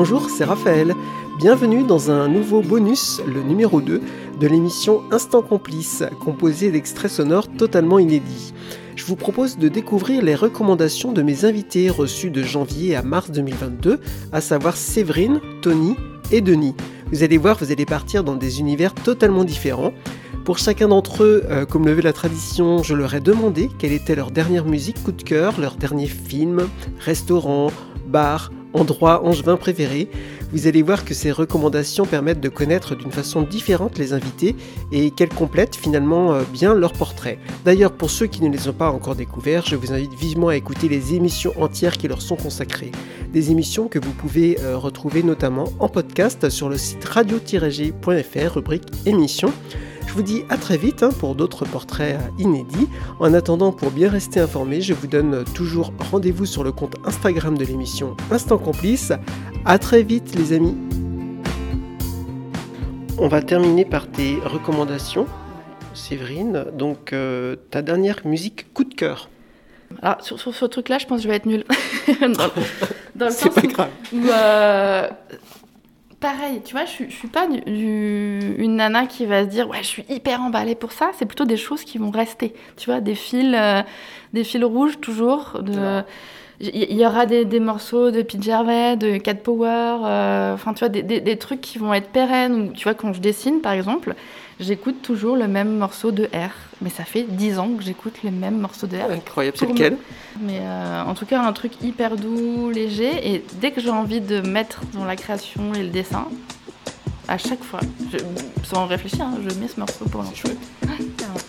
Bonjour, c'est Raphaël. Bienvenue dans un nouveau bonus, le numéro 2, de l'émission Instant Complice, composé d'extraits sonores totalement inédits. Je vous propose de découvrir les recommandations de mes invités reçus de janvier à mars 2022, à savoir Séverine, Tony et Denis. Vous allez voir, vous allez partir dans des univers totalement différents. Pour chacun d'entre eux, euh, comme le veut la tradition, je leur ai demandé quelle était leur dernière musique coup de cœur, leur dernier film, restaurant, bar, endroit angevin préféré. Vous allez voir que ces recommandations permettent de connaître d'une façon différente les invités et qu'elles complètent finalement euh, bien leur portrait. D'ailleurs, pour ceux qui ne les ont pas encore découverts, je vous invite vivement à écouter les émissions entières qui leur sont consacrées. Des émissions que vous pouvez euh, retrouver notamment en podcast sur le site radio-g.fr, rubrique émissions. Je vous dis à très vite hein, pour d'autres portraits euh, inédits. En attendant, pour bien rester informé, je vous donne toujours rendez-vous sur le compte Instagram de l'émission Instant Complice. À très vite les amis. On va terminer par tes recommandations, Séverine. Donc euh, ta dernière musique coup de cœur. Alors sur, sur ce truc-là, je pense que je vais être nulle. C'est pas grave. Euh, pareil, tu vois, je, je suis pas du- du- une nana qui va se dire ouais, je suis hyper emballée pour ça. C'est plutôt des choses qui vont rester. Tu vois, des fils, euh, des fils rouges toujours. De, il y aura des, des morceaux de Pete Gervais, de Cat Power, euh, enfin tu vois, des, des- des trucs qui vont être pérennes. Ou, tu vois, quand je dessine par exemple, j'écoute toujours le même morceau de R. Mais ça fait 10 ans que j'écoute le même morceau de R. Incroyable, c'est lequel Mais euh, en tout cas, un truc hyper doux, léger. Et dès que j'ai envie de mettre dans la création et le dessin, à chaque fois, je, sans réfléchir, hein, je mets ce morceau pour lancer.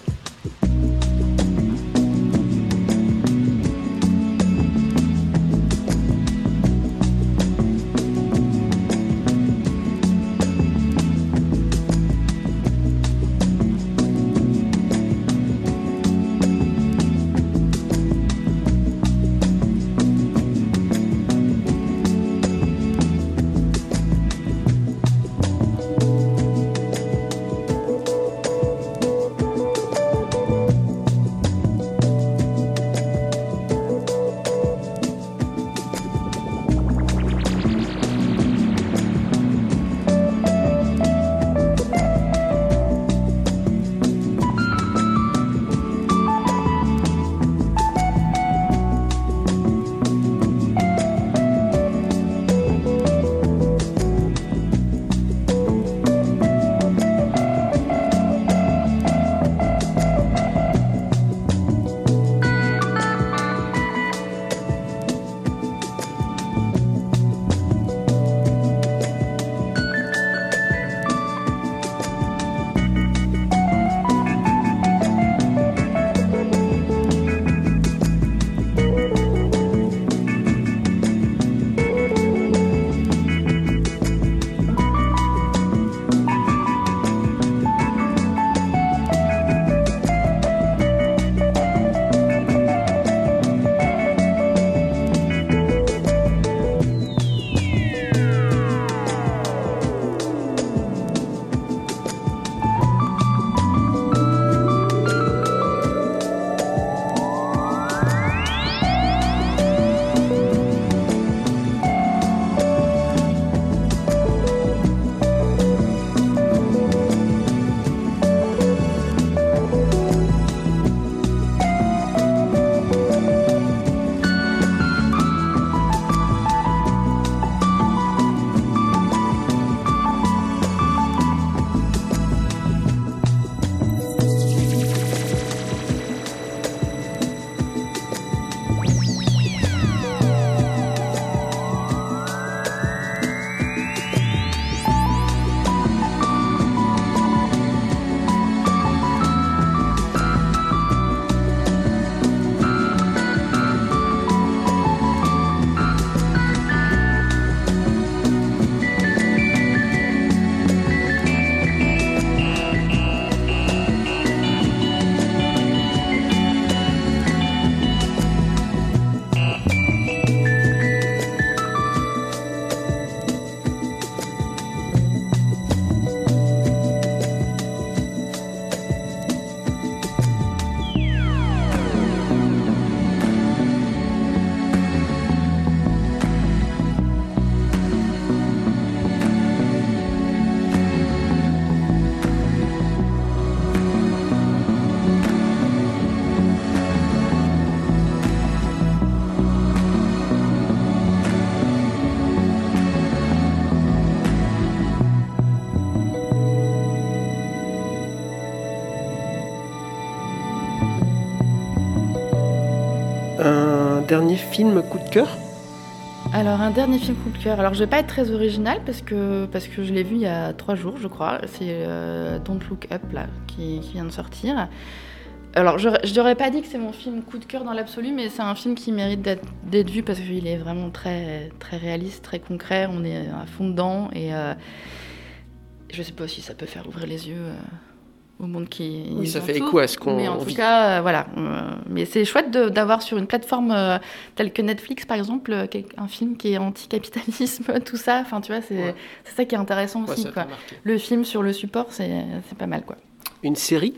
coup de cœur alors un dernier film coup de cœur. Alors je vais pas être très original parce que parce que je l'ai vu il y a trois jours, je crois. C'est euh, Don't Look Up là qui, vient de sortir. Alors je n'aurais pas dit que c'est mon film coup de cœur dans l'absolu, mais c'est un film qui mérite d'être vu parce qu'il est vraiment très très réaliste, très concret. On est à fond dedans et euh, je sais pas si ça peut faire ouvrir les yeux. Euh, au monde qui. Oui, ça fait écho à ce qu'on. Mais en tout cas, euh, voilà. Euh, mais c'est chouette d'avoir sur une plateforme euh, telle que Netflix, par exemple, un film qui est anti-capitalisme, tout ça. Enfin, tu vois, c'est ça qui est intéressant aussi. quoi. Le film sur le support, c'est pas mal, quoi. Une série?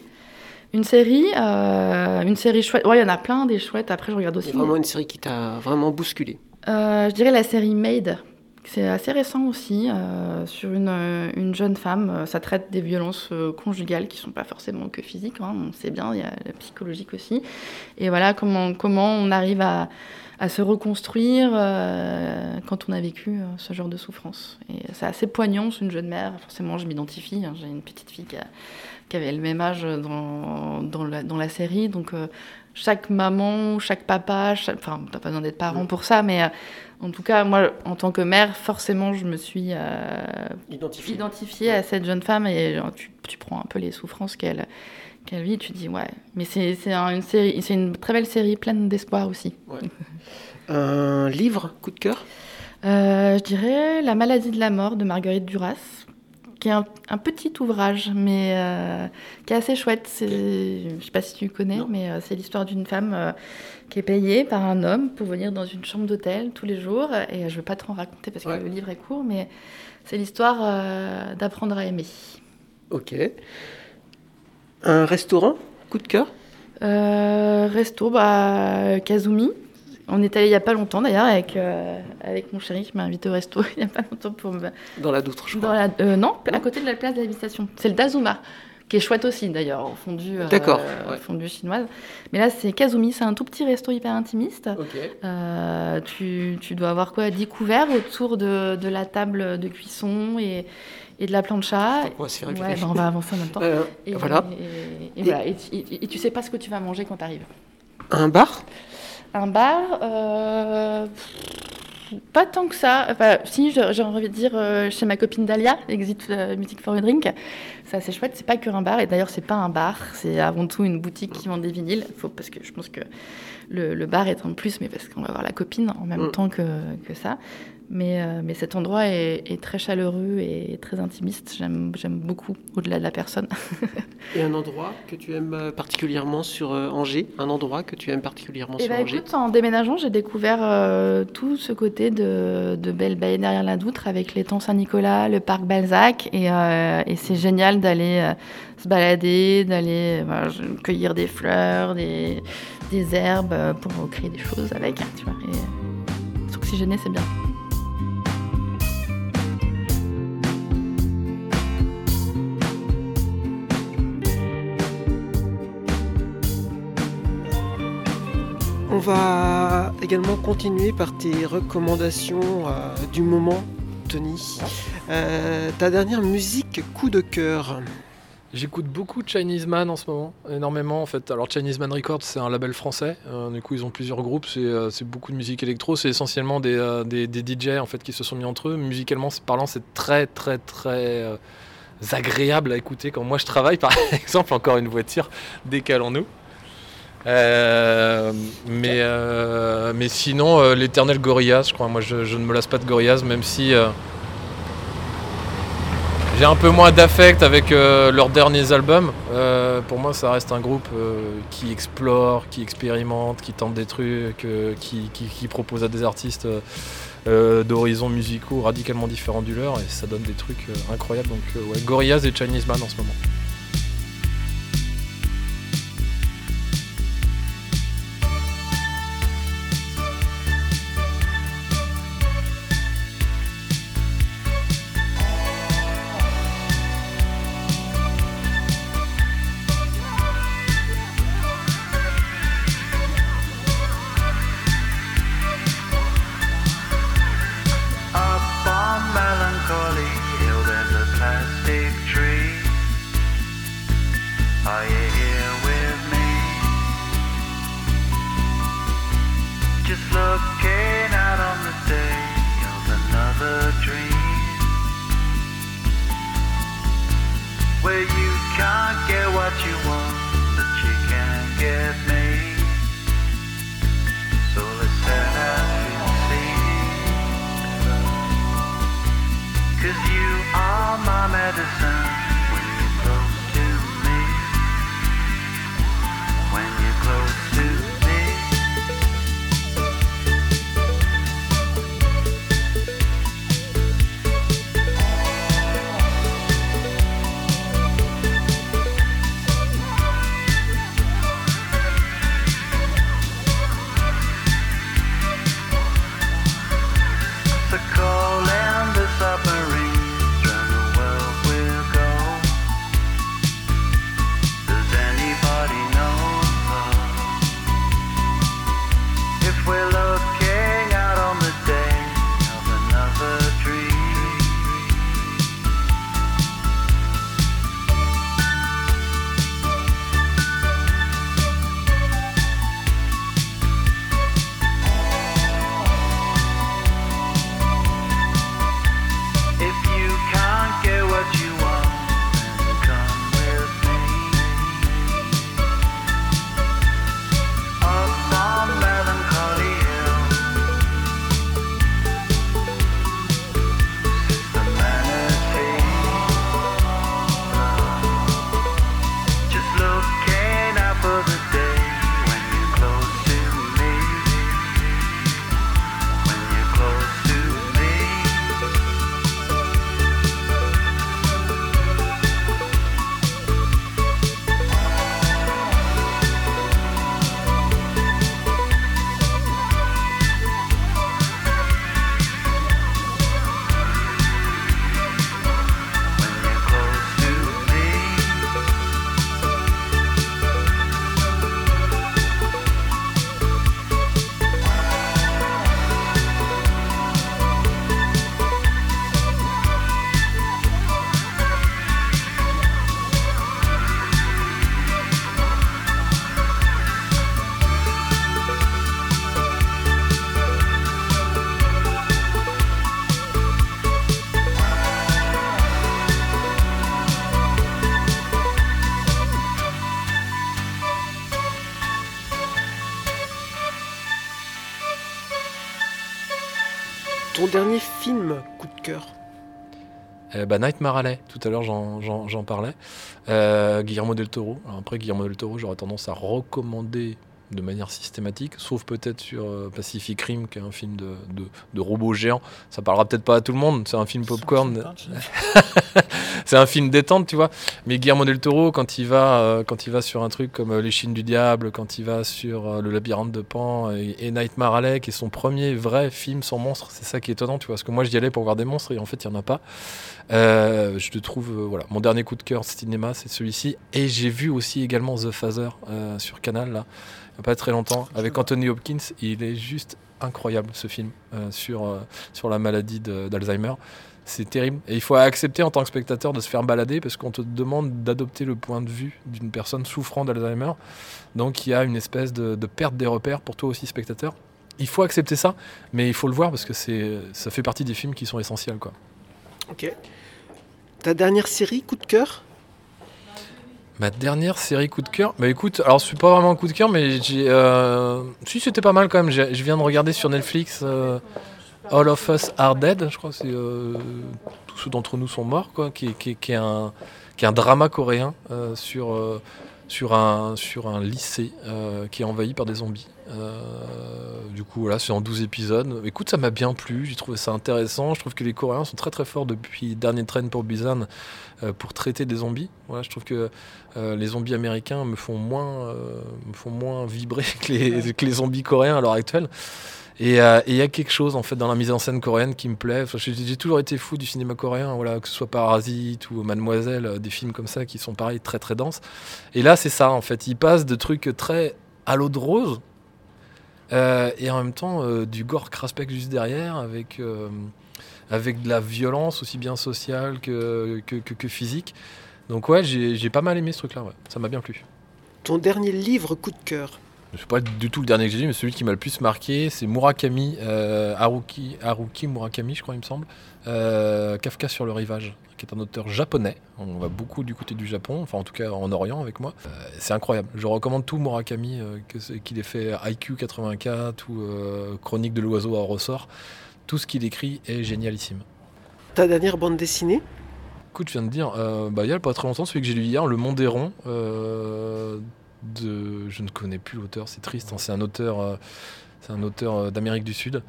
Une série, une série chouette. Ouais, il y en a plein des chouettes. Après, je regarde aussi. Vraiment une série qui t'a vraiment bousculé. je dirais la série Made. C'est assez récent aussi, euh, sur une, euh, une, jeune femme. Euh, ça traite des violences conjugales qui ne sont pas forcément que physiques, hein, on sait bien, il y a la psychologique aussi. Et voilà comment, comment on arrive à, à se reconstruire quand on a vécu ce genre de souffrance. Et c'est assez poignant, c'est une jeune mère, forcément je m'identifie, hein. j'ai une petite fille qui, qui, avait le même âge dans, dans, la, dans la, série, donc chaque maman, chaque papa, chaque... enfin, t'as pas besoin d'être parent pour ça, mais en tout cas, moi, en tant que mère, forcément, je me suis euh, identifiée, à cette jeune femme et tu, prends un peu les souffrances qu'elle qu'elle vit, tu dis ouais. Mais c'est une série, c'est une très belle série pleine d'espoir aussi. un livre coup de cœur? Euh, Je dirais La maladie de la mort de Marguerite Duras qui est un, petit ouvrage, mais euh, qui est assez chouette. Je ne sais pas si tu connais, mais c'est l'histoire d'une femme qui est payé par un homme pour venir dans une chambre d'hôtel tous les jours. Et je ne vais pas trop en raconter parce que le livre est court, mais c'est l'histoire euh, d'apprendre à aimer. Ok. Un restaurant? Coup de cœur? Euh, Resto, bah, Kazumi. On est allé il n'y a pas longtemps d'ailleurs avec, euh, avec mon chéri qui m'a invité au resto il n'y a pas longtemps pour me... Dans la doutre, je crois. Dans la, euh, non, à côté de la place d'habitation. C'est le Dazuma qui est chouette aussi d'ailleurs, en fondu, euh, fondu chinoise. Mais là, c'est Kazumi, c'est un tout petit resto hyper intimiste. Euh, tu, tu, dois avoir quoi 10 couverts autour de, de, la table de cuisson et, et de la plancha. Ouais, ben, on va avancer en même temps. Euh, et, voilà. Et, voilà. et, tu sais pas ce que tu vas manger quand tu arrives. Un bar? Un bar pas tant que ça. Enfin, si, j'ai envie de dire chez ma copine Dalia, Exit Music for a Drink. C'est assez chouette, c'est pas que un bar, et d'ailleurs c'est pas un bar, c'est avant tout une boutique qui vend des vinyles, Faut, parce que je pense que le, le, bar est en plus, mais parce qu'on va voir la copine en même mm. temps que, que ça. Mais, euh, mais cet endroit est, très chaleureux et très intimiste. J'aime beaucoup, au-delà de la personne. et un endroit que tu aimes euh, particulièrement sur euh, Angers? Un endroit que tu aimes particulièrement et eh sur bah, Angers? écoute, En déménageant, j'ai découvert tout ce côté de, de Belle Baie derrière la Doutre avec l'étang Saint-Nicolas, le parc Balzac. Et, et c'est génial d'aller se balader, d'aller cueillir des fleurs, des, des, herbes pour créer des choses avec. Hein, tu vois. Et s'oxygéner, c'est bien. Va également continuer par tes recommandations euh, du moment, Tony. Euh, ta dernière musique coup de cœur J'écoute beaucoup Chinese Man en ce moment, énormément en fait. Alors Chinese Man Records, c'est un label français. Euh, du coup, ils ont plusieurs groupes. C'est beaucoup de musique électro. C'est essentiellement des, des, DJ en fait qui se sont mis entre eux. Musicalement parlant, c'est très très très agréable à écouter. Quand moi je travaille, par exemple, encore une voiture, décalons-nous. Euh, mais, euh, mais sinon, euh, l'éternel Gorillaz, je crois. Moi, je, ne me lasse pas de Gorillaz, même si j'ai un peu moins d'affect avec leurs derniers albums. pour moi, ça reste un groupe qui explore, qui expérimente, qui tente des trucs, qui, qui, propose à des artistes d'horizons musicaux radicalement différents du leur, et ça donne des trucs incroyables. Donc, ouais, Gorillaz et Chinese Man en ce moment. sky. Dernier film coup de cœur Euh, bah, Alley, tout à l'heure j'en parlais. Euh, Guillermo del Toro. Alors après, Guillermo del Toro, j'aurais tendance à recommander de manière systématique, sauf peut-être sur euh, Pacific Rim, qui est un film de, de, de robots géants. Ça parlera peut-être pas à tout le monde, c'est un film popcorn. c'est un film détente, tu vois. Mais Guillermo del Toro, quand il va, euh, quand il va sur un truc comme euh, Les Chines du Diable, quand il va sur euh, Le Labyrinthe de Pan et, et Nightmare Alley, qui est son premier vrai film sans monstres, c'est ça qui est étonnant, tu vois. Parce que moi, j'y allais pour voir des monstres et en fait, il y en a pas. Je le trouve, voilà, mon dernier coup de cœur cinéma, c'est celui-ci. Et j'ai vu aussi également The euh, sur Canal, là, n'y pas très longtemps, avec Anthony Hopkins. Il est juste incroyable ce film euh, sur, euh, sur la maladie d'Alzheimer. C'est terrible. Et il faut accepter en tant que spectateur de se faire balader parce qu'on te demande d'adopter le point de vue d'une personne souffrant d'Alzheimer. Donc il y a une espèce de, de perte des repères pour toi aussi, spectateur. Il faut accepter ça, mais il faut le voir parce que ça fait partie des films qui sont essentiels. Quoi. Ok. Ta dernière série coup de cœur? Ma dernière série coup de cœur, bah écoute, alors c'est pas vraiment un coup de cœur, mais j'ai, euh... si c'était pas mal quand même. Je viens de regarder sur Netflix euh, All of Us Are Dead, je crois c'est euh, tous ceux d'entre nous sont morts, quoi, qui, est- qui est- un, qui est un drama coréen sur sur un sur un lycée euh, qui est envahi par des zombies. Euh, du coup, voilà, c'est en 12 épisodes. Écoute, ça m'a bien plu, j'ai trouvé ça intéressant. Je trouve que les Coréens sont très très forts depuis Dernier Train pour Busan euh, pour traiter des zombies. Voilà, je trouve que les zombies américains me font moins, me font moins vibrer que les, que les zombies coréens à l'heure actuelle. Et euh, et il y a quelque chose en fait dans la mise en scène coréenne qui me plaît. J'ai toujours été fou du cinéma coréen, voilà, que ce soit Parasite ou Mademoiselle, euh, des films comme ça qui sont pareil très très denses. Et là, c'est ça en fait. Ils passent de trucs très à l'eau de rose euh, et en même temps du gore craspec juste derrière avec avec de la violence aussi bien sociale que, que, que- que physique. Donc ouais, j'ai pas mal aimé ce truc-là, ça m'a bien plu. Ton dernier livre coup de cœur c'est pas du tout le dernier que j'ai lu, mais celui qui m'a le plus marqué, c'est Murakami, euh, Haruki, Haruki Murakami, je crois, il me semble. Euh, Kafka sur le rivage, qui est un auteur japonais. On va beaucoup du côté du Japon, enfin en tout cas en Orient avec moi. Euh, c'est incroyable. Je recommande tout Murakami, qu'il ait fait IQ 84 ou Chronique de l'oiseau à ressort. Tout ce qu'il écrit est génialissime. Ta dernière bande dessinée? Écoute, je viens de dire, bah, il y a pas très longtemps, celui que j'ai lu hier, Le Monde est rond, de, je ne connais plus l'auteur, c'est triste, hein, c'est un auteur, euh, c'est un auteur euh, d'Amérique du Sud.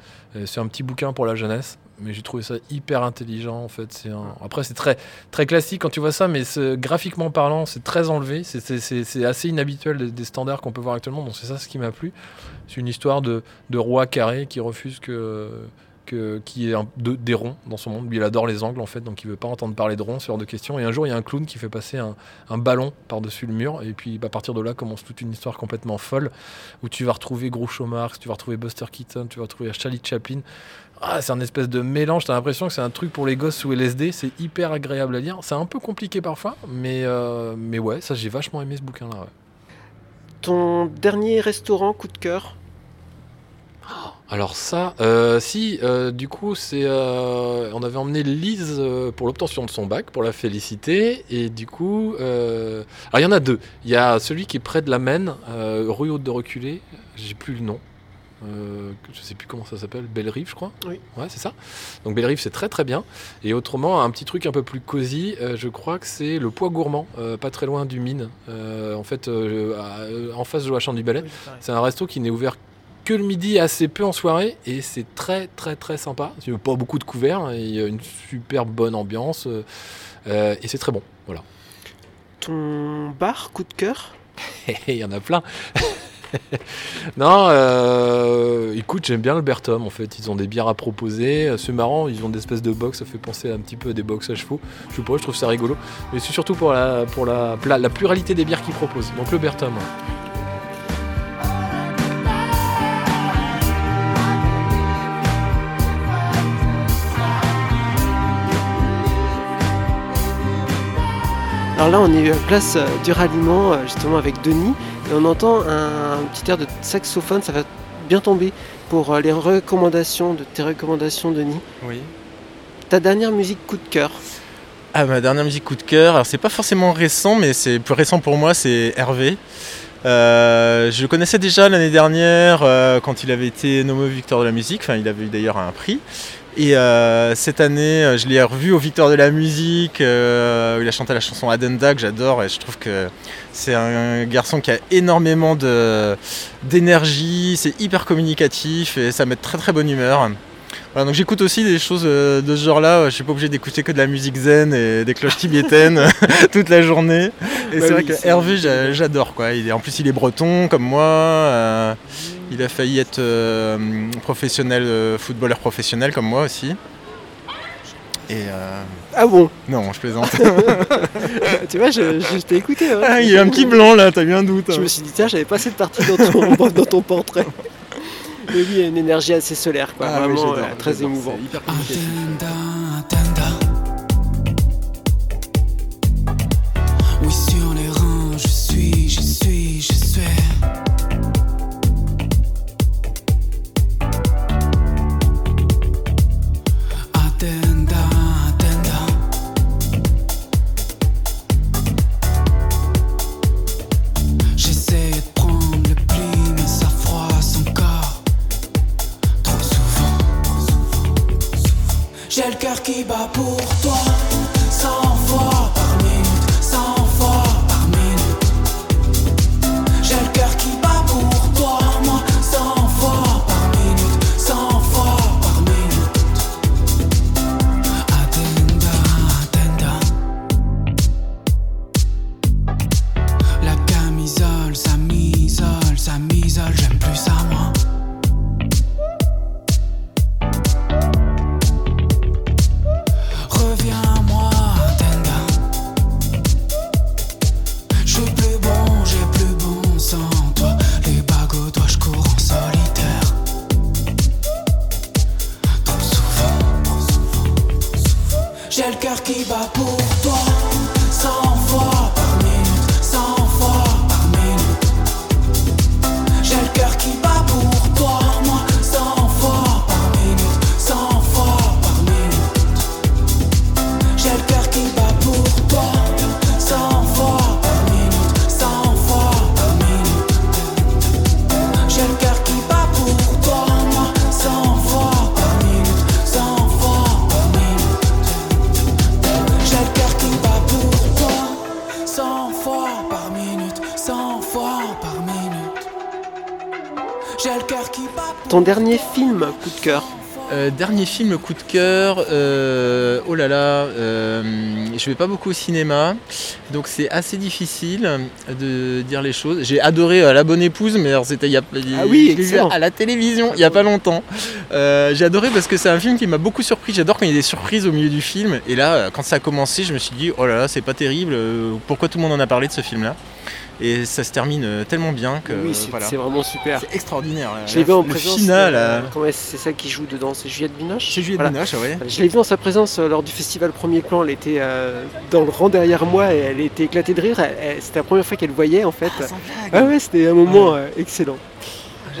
C'est un petit bouquin pour la jeunesse, mais j'ai trouvé ça hyper intelligent en fait. C'est un... Après, c'est très, très classique quand tu vois ça, mais graphiquement parlant, c'est très enlevé. C'est assez inhabituel des, des standards qu'on peut voir actuellement, donc c'est ça ce qui m'a plu. C'est une histoire de, de roi carré qui refuse que qui est un, de, des ronds dans son monde. Lui, il adore les angles en fait, donc il veut pas entendre parler de ronds, ce genre de questions. Et un jour, il y a un clown qui fait passer un, ballon par-dessus le mur, et puis bah, à partir de là commence toute une histoire complètement folle où tu vas retrouver Groucho Marx, tu vas retrouver Buster Keaton, tu vas retrouver Charlie Chaplin. Ah, c'est un espèce de mélange. T'as l'impression que c'est un truc pour les gosses sous LSD. C'est hyper agréable à lire. C'est un peu compliqué parfois, mais euh, mais ouais, ça j'ai vachement aimé ce bouquin-là. Ton dernier restaurant coup de cœur? Alors ça, euh, si, euh, du coup, c'est, euh, on avait emmené Lise pour l'obtention de son bac, pour la féliciter, et du coup, alors il y en a deux. Il y a celui qui est près de la Maine, rue Haute de Reculé, j'ai plus le nom. Je sais plus comment ça s'appelle, Belle-Rive, je crois. Oui. Ouais, c'est ça. Donc Belle-Rive, c'est très très bien. Et autrement, un petit truc un peu plus cosy, je crois que c'est le Poids Gourmand, pas très loin du Mine. En fait, en face de Joachim du Ballet. C'est un resto qui n'est ouvert que le midi, assez peu en soirée, et c'est très très très sympa. Il n'y a pas beaucoup de couverts, et il y a une super bonne ambiance, euh, euh, et c'est très bon. Voilà. Ton bar coup de cœur? Il y en a plein. non, euh, écoute, j'aime bien le Bertom en fait. Ils ont des bières à proposer. C'est marrant, ils ont des espèces de box. Ça fait penser un petit peu à des box à chevaux. Je sais pas, je trouve ça rigolo. Mais c'est surtout pour la, pour la, la, la pluralité des bières qu'ils proposent. Donc le Bertom. Alors là, on est place euh, du ralliement, euh, justement avec Denis, et on entend un, un petit air de saxophone, ça va bien tomber pour euh, les recommandations de tes recommandations, Denis. Oui. Ta dernière musique coup de cœur Ah, ma dernière musique coup de cœur, alors c'est pas forcément récent, mais c'est plus récent pour moi, c'est Hervé. Euh, je le connaissais déjà l'année dernière euh, quand il avait été nommé Victor de la musique, enfin il avait eu d'ailleurs un prix. Et euh, cette année, euh, je l'ai revu au Victor de la musique, euh, il a chanté la chanson Adenda que j'adore et je trouve que c'est un garçon qui a énormément d'énergie, c'est hyper communicatif et ça met de très très bonne humeur. Voilà, donc j'écoute aussi des choses euh, de ce genre-là. Je suis pas obligé d'écouter que de la musique zen et des cloches tibétaines toute la journée. Et Bah c'est vrai que Hervé, j'a- j'adore quoi. Il est, en plus, il est breton comme moi. euh, il a failli être euh, professionnel, euh, footballeur professionnel comme moi aussi. Et Ah bon? Non, je plaisante. Tu vois, je, je t'ai écouté. hein. Ah, il y a eu un petit blanc là. T'as eu un doute. Je hein. me suis dit, tiens, j'avais pas cette partie dans ton, dans ton portrait. Il y a une énergie assez solaire, quoi. Ah Vraiment euh, très émouvant. hyper Ton dernier film coup de cœur Euh, dernier film coup de cœur, euh, oh là là, euh, je vais pas beaucoup au cinéma, donc c'est assez difficile de dire les choses. J'ai adoré La Bonne Épouse, mais alors c'était il y a, Ah oui, à la télévision il y a pas longtemps. J'ai adoré parce que c'est un film qui m'a beaucoup surpris. J'adore quand il y a des surprises au milieu du film. Et là, quand ça a commencé, je me suis dit oh là là, c'est pas terrible. Pourquoi tout le monde en a parlé de ce film-là? Et ça se termine euh, tellement bien que Oui, c'est voilà. vraiment super. C'est extraordinaire. là. Je l'ai vu en le présence. final. euh, euh, c'est ça qui joue dedans? C'est Juliette Binoche? C'est Juliette Voilà. Binoche, ouais. Je l'ai vu en sa présence euh, lors du festival Premier Plan. Elle était euh, dans le rang derrière moi et elle était éclatée de rire. C'était la première fois qu'elle le voyait en fait. Ah ouais, c'était un moment euh, excellent.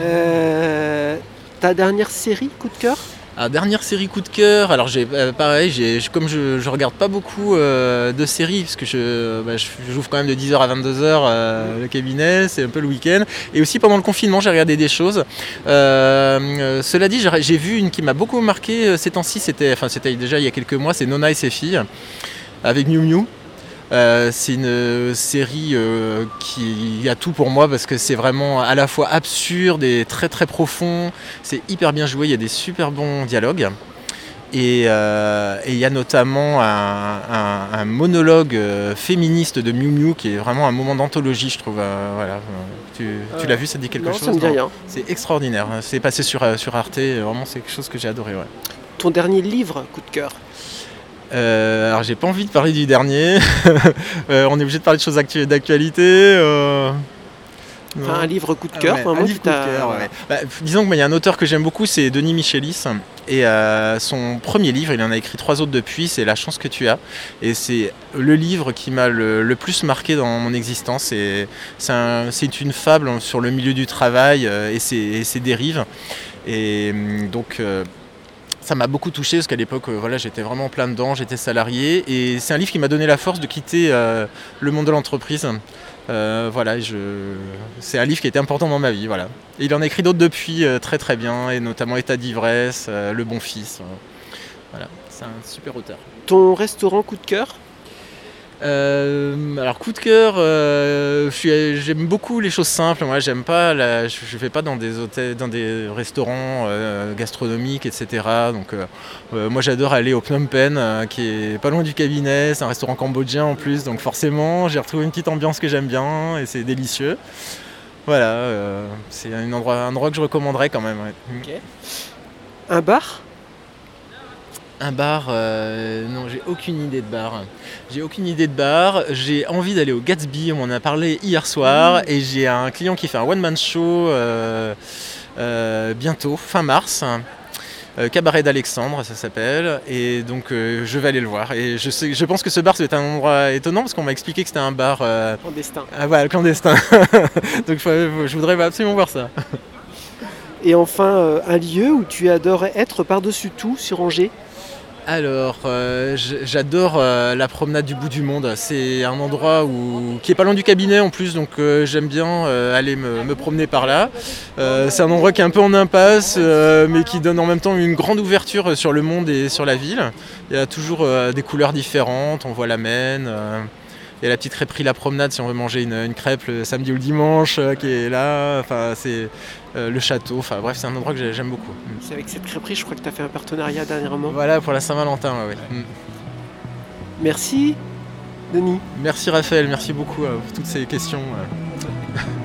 Euh, ta dernière série, coup de cœur? Alors, dernière série coup de cœur, alors j'ai euh, pareil, comme je, je regarde pas beaucoup euh, de séries, parce que je, bah, j'ouvre quand même de 10h à 22h euh, le cabinet, c'est un peu le week-end, et aussi pendant le confinement j'ai regardé des choses. Cela dit, j'ai, vu une qui m'a beaucoup marqué ces temps-ci, c'était, c'était déjà il y a quelques mois, c'est Nona et ses filles, avec Miu Miu. Euh, c'est une euh, série euh, qui a tout pour moi parce que c'est vraiment à la fois absurde et très très profond. C'est hyper bien joué, il y a des super bons dialogues. Et euh, il y a notamment un, un- un monologue féministe de Miu Miu qui est vraiment un moment d'anthologie, je trouve. voilà. Tu, tu l'as vu, ça te dit quelque Non, chose ça me dit rien. C'est extraordinaire. C'est passé sur, sur Arte, vraiment c'est quelque chose que j'ai adoré. ouais. Ton dernier livre, coup de cœur? Euh, alors j'ai pas envie de parler du dernier. Euh, on est obligé de parler de choses actu- d'actualité. euh, Enfin, un livre coup de Ah cœur, ouais, un livre coup de cœur, ouais. Bah, disons que moi, il y a un auteur que j'aime beaucoup, c'est Denis Michelis. Et son premier livre, il en a écrit trois autres depuis, c'est La chance que tu as. Et c'est le livre qui m'a le, le plus marqué dans mon existence. C'est un- c'est une fable sur le milieu du travail et, ses, et ses dérives. Et hum, donc. Ça m'a beaucoup touché parce qu'à l'époque, euh, voilà, j'étais vraiment plein dedans, j'étais salarié et c'est un livre qui m'a donné la force de quitter euh, le monde de l'entreprise. Euh, voilà, c'est un livre qui était important dans ma vie, voilà. Et il en a écrit d'autres depuis très très bien, et notamment État d'ivresse, Le Bon Fils. voilà, c'est un super auteur. Ton restaurant coup de cœur? Euh, alors coup de cœur, euh, j'aime beaucoup les choses simples. Moi, j'aime pas, la- je, je vais pas dans des hôtels, dans des restaurants euh, gastronomiques, etc. Donc, moi, j'adore aller au Phnom Penh, qui est pas loin du cabinet. C'est un restaurant cambodgien en plus, donc forcément, j'ai retrouvé une petite ambiance que j'aime bien et c'est délicieux. Voilà, c'est un endroit, un endroit que je recommanderais quand même. Un bar? Un bar, euh, non, j'ai aucune idée de bar. J'ai aucune idée de bar. J'ai envie d'aller au Gatsby, on m'en a parlé hier soir. Et j'ai un client qui fait un one-man show euh, euh, bientôt, fin mars. Euh, Cabaret d'Alexandre, ça s'appelle. Et donc, euh, je vais aller le voir. Et je, sais, je pense que ce bar, c'est un endroit étonnant parce qu'on m'a expliqué que c'était un bar euh, Clandestin. ah, voilà, clandestin. donc, faut- je voudrais absolument voir ça. Et enfin, un lieu où tu adores être par-dessus tout sur Angers? Alors, euh, j'adore euh, la promenade du bout du monde. C'est un endroit où, qui est pas loin du cabinet en plus, donc euh, j'aime bien aller me, me promener par là. C'est un endroit qui est un peu en impasse, mais qui donne en même temps une grande ouverture sur le monde et sur la ville. Il y a toujours des couleurs différentes, on voit la Maine. Il y a la petite crêperie La Promenade si on veut manger une, une crêpe le samedi ou le dimanche euh, qui est là. Enfin, c'est euh, le château. Enfin bref, c'est un endroit que j'ai- j'aime beaucoup. C'est avec cette crêperie, je crois que tu as fait un partenariat dernièrement. Voilà pour la Saint-Valentin. ouais, ouais. Mm. Merci, Denis. Merci Raphaël, merci beaucoup euh, pour toutes ces questions.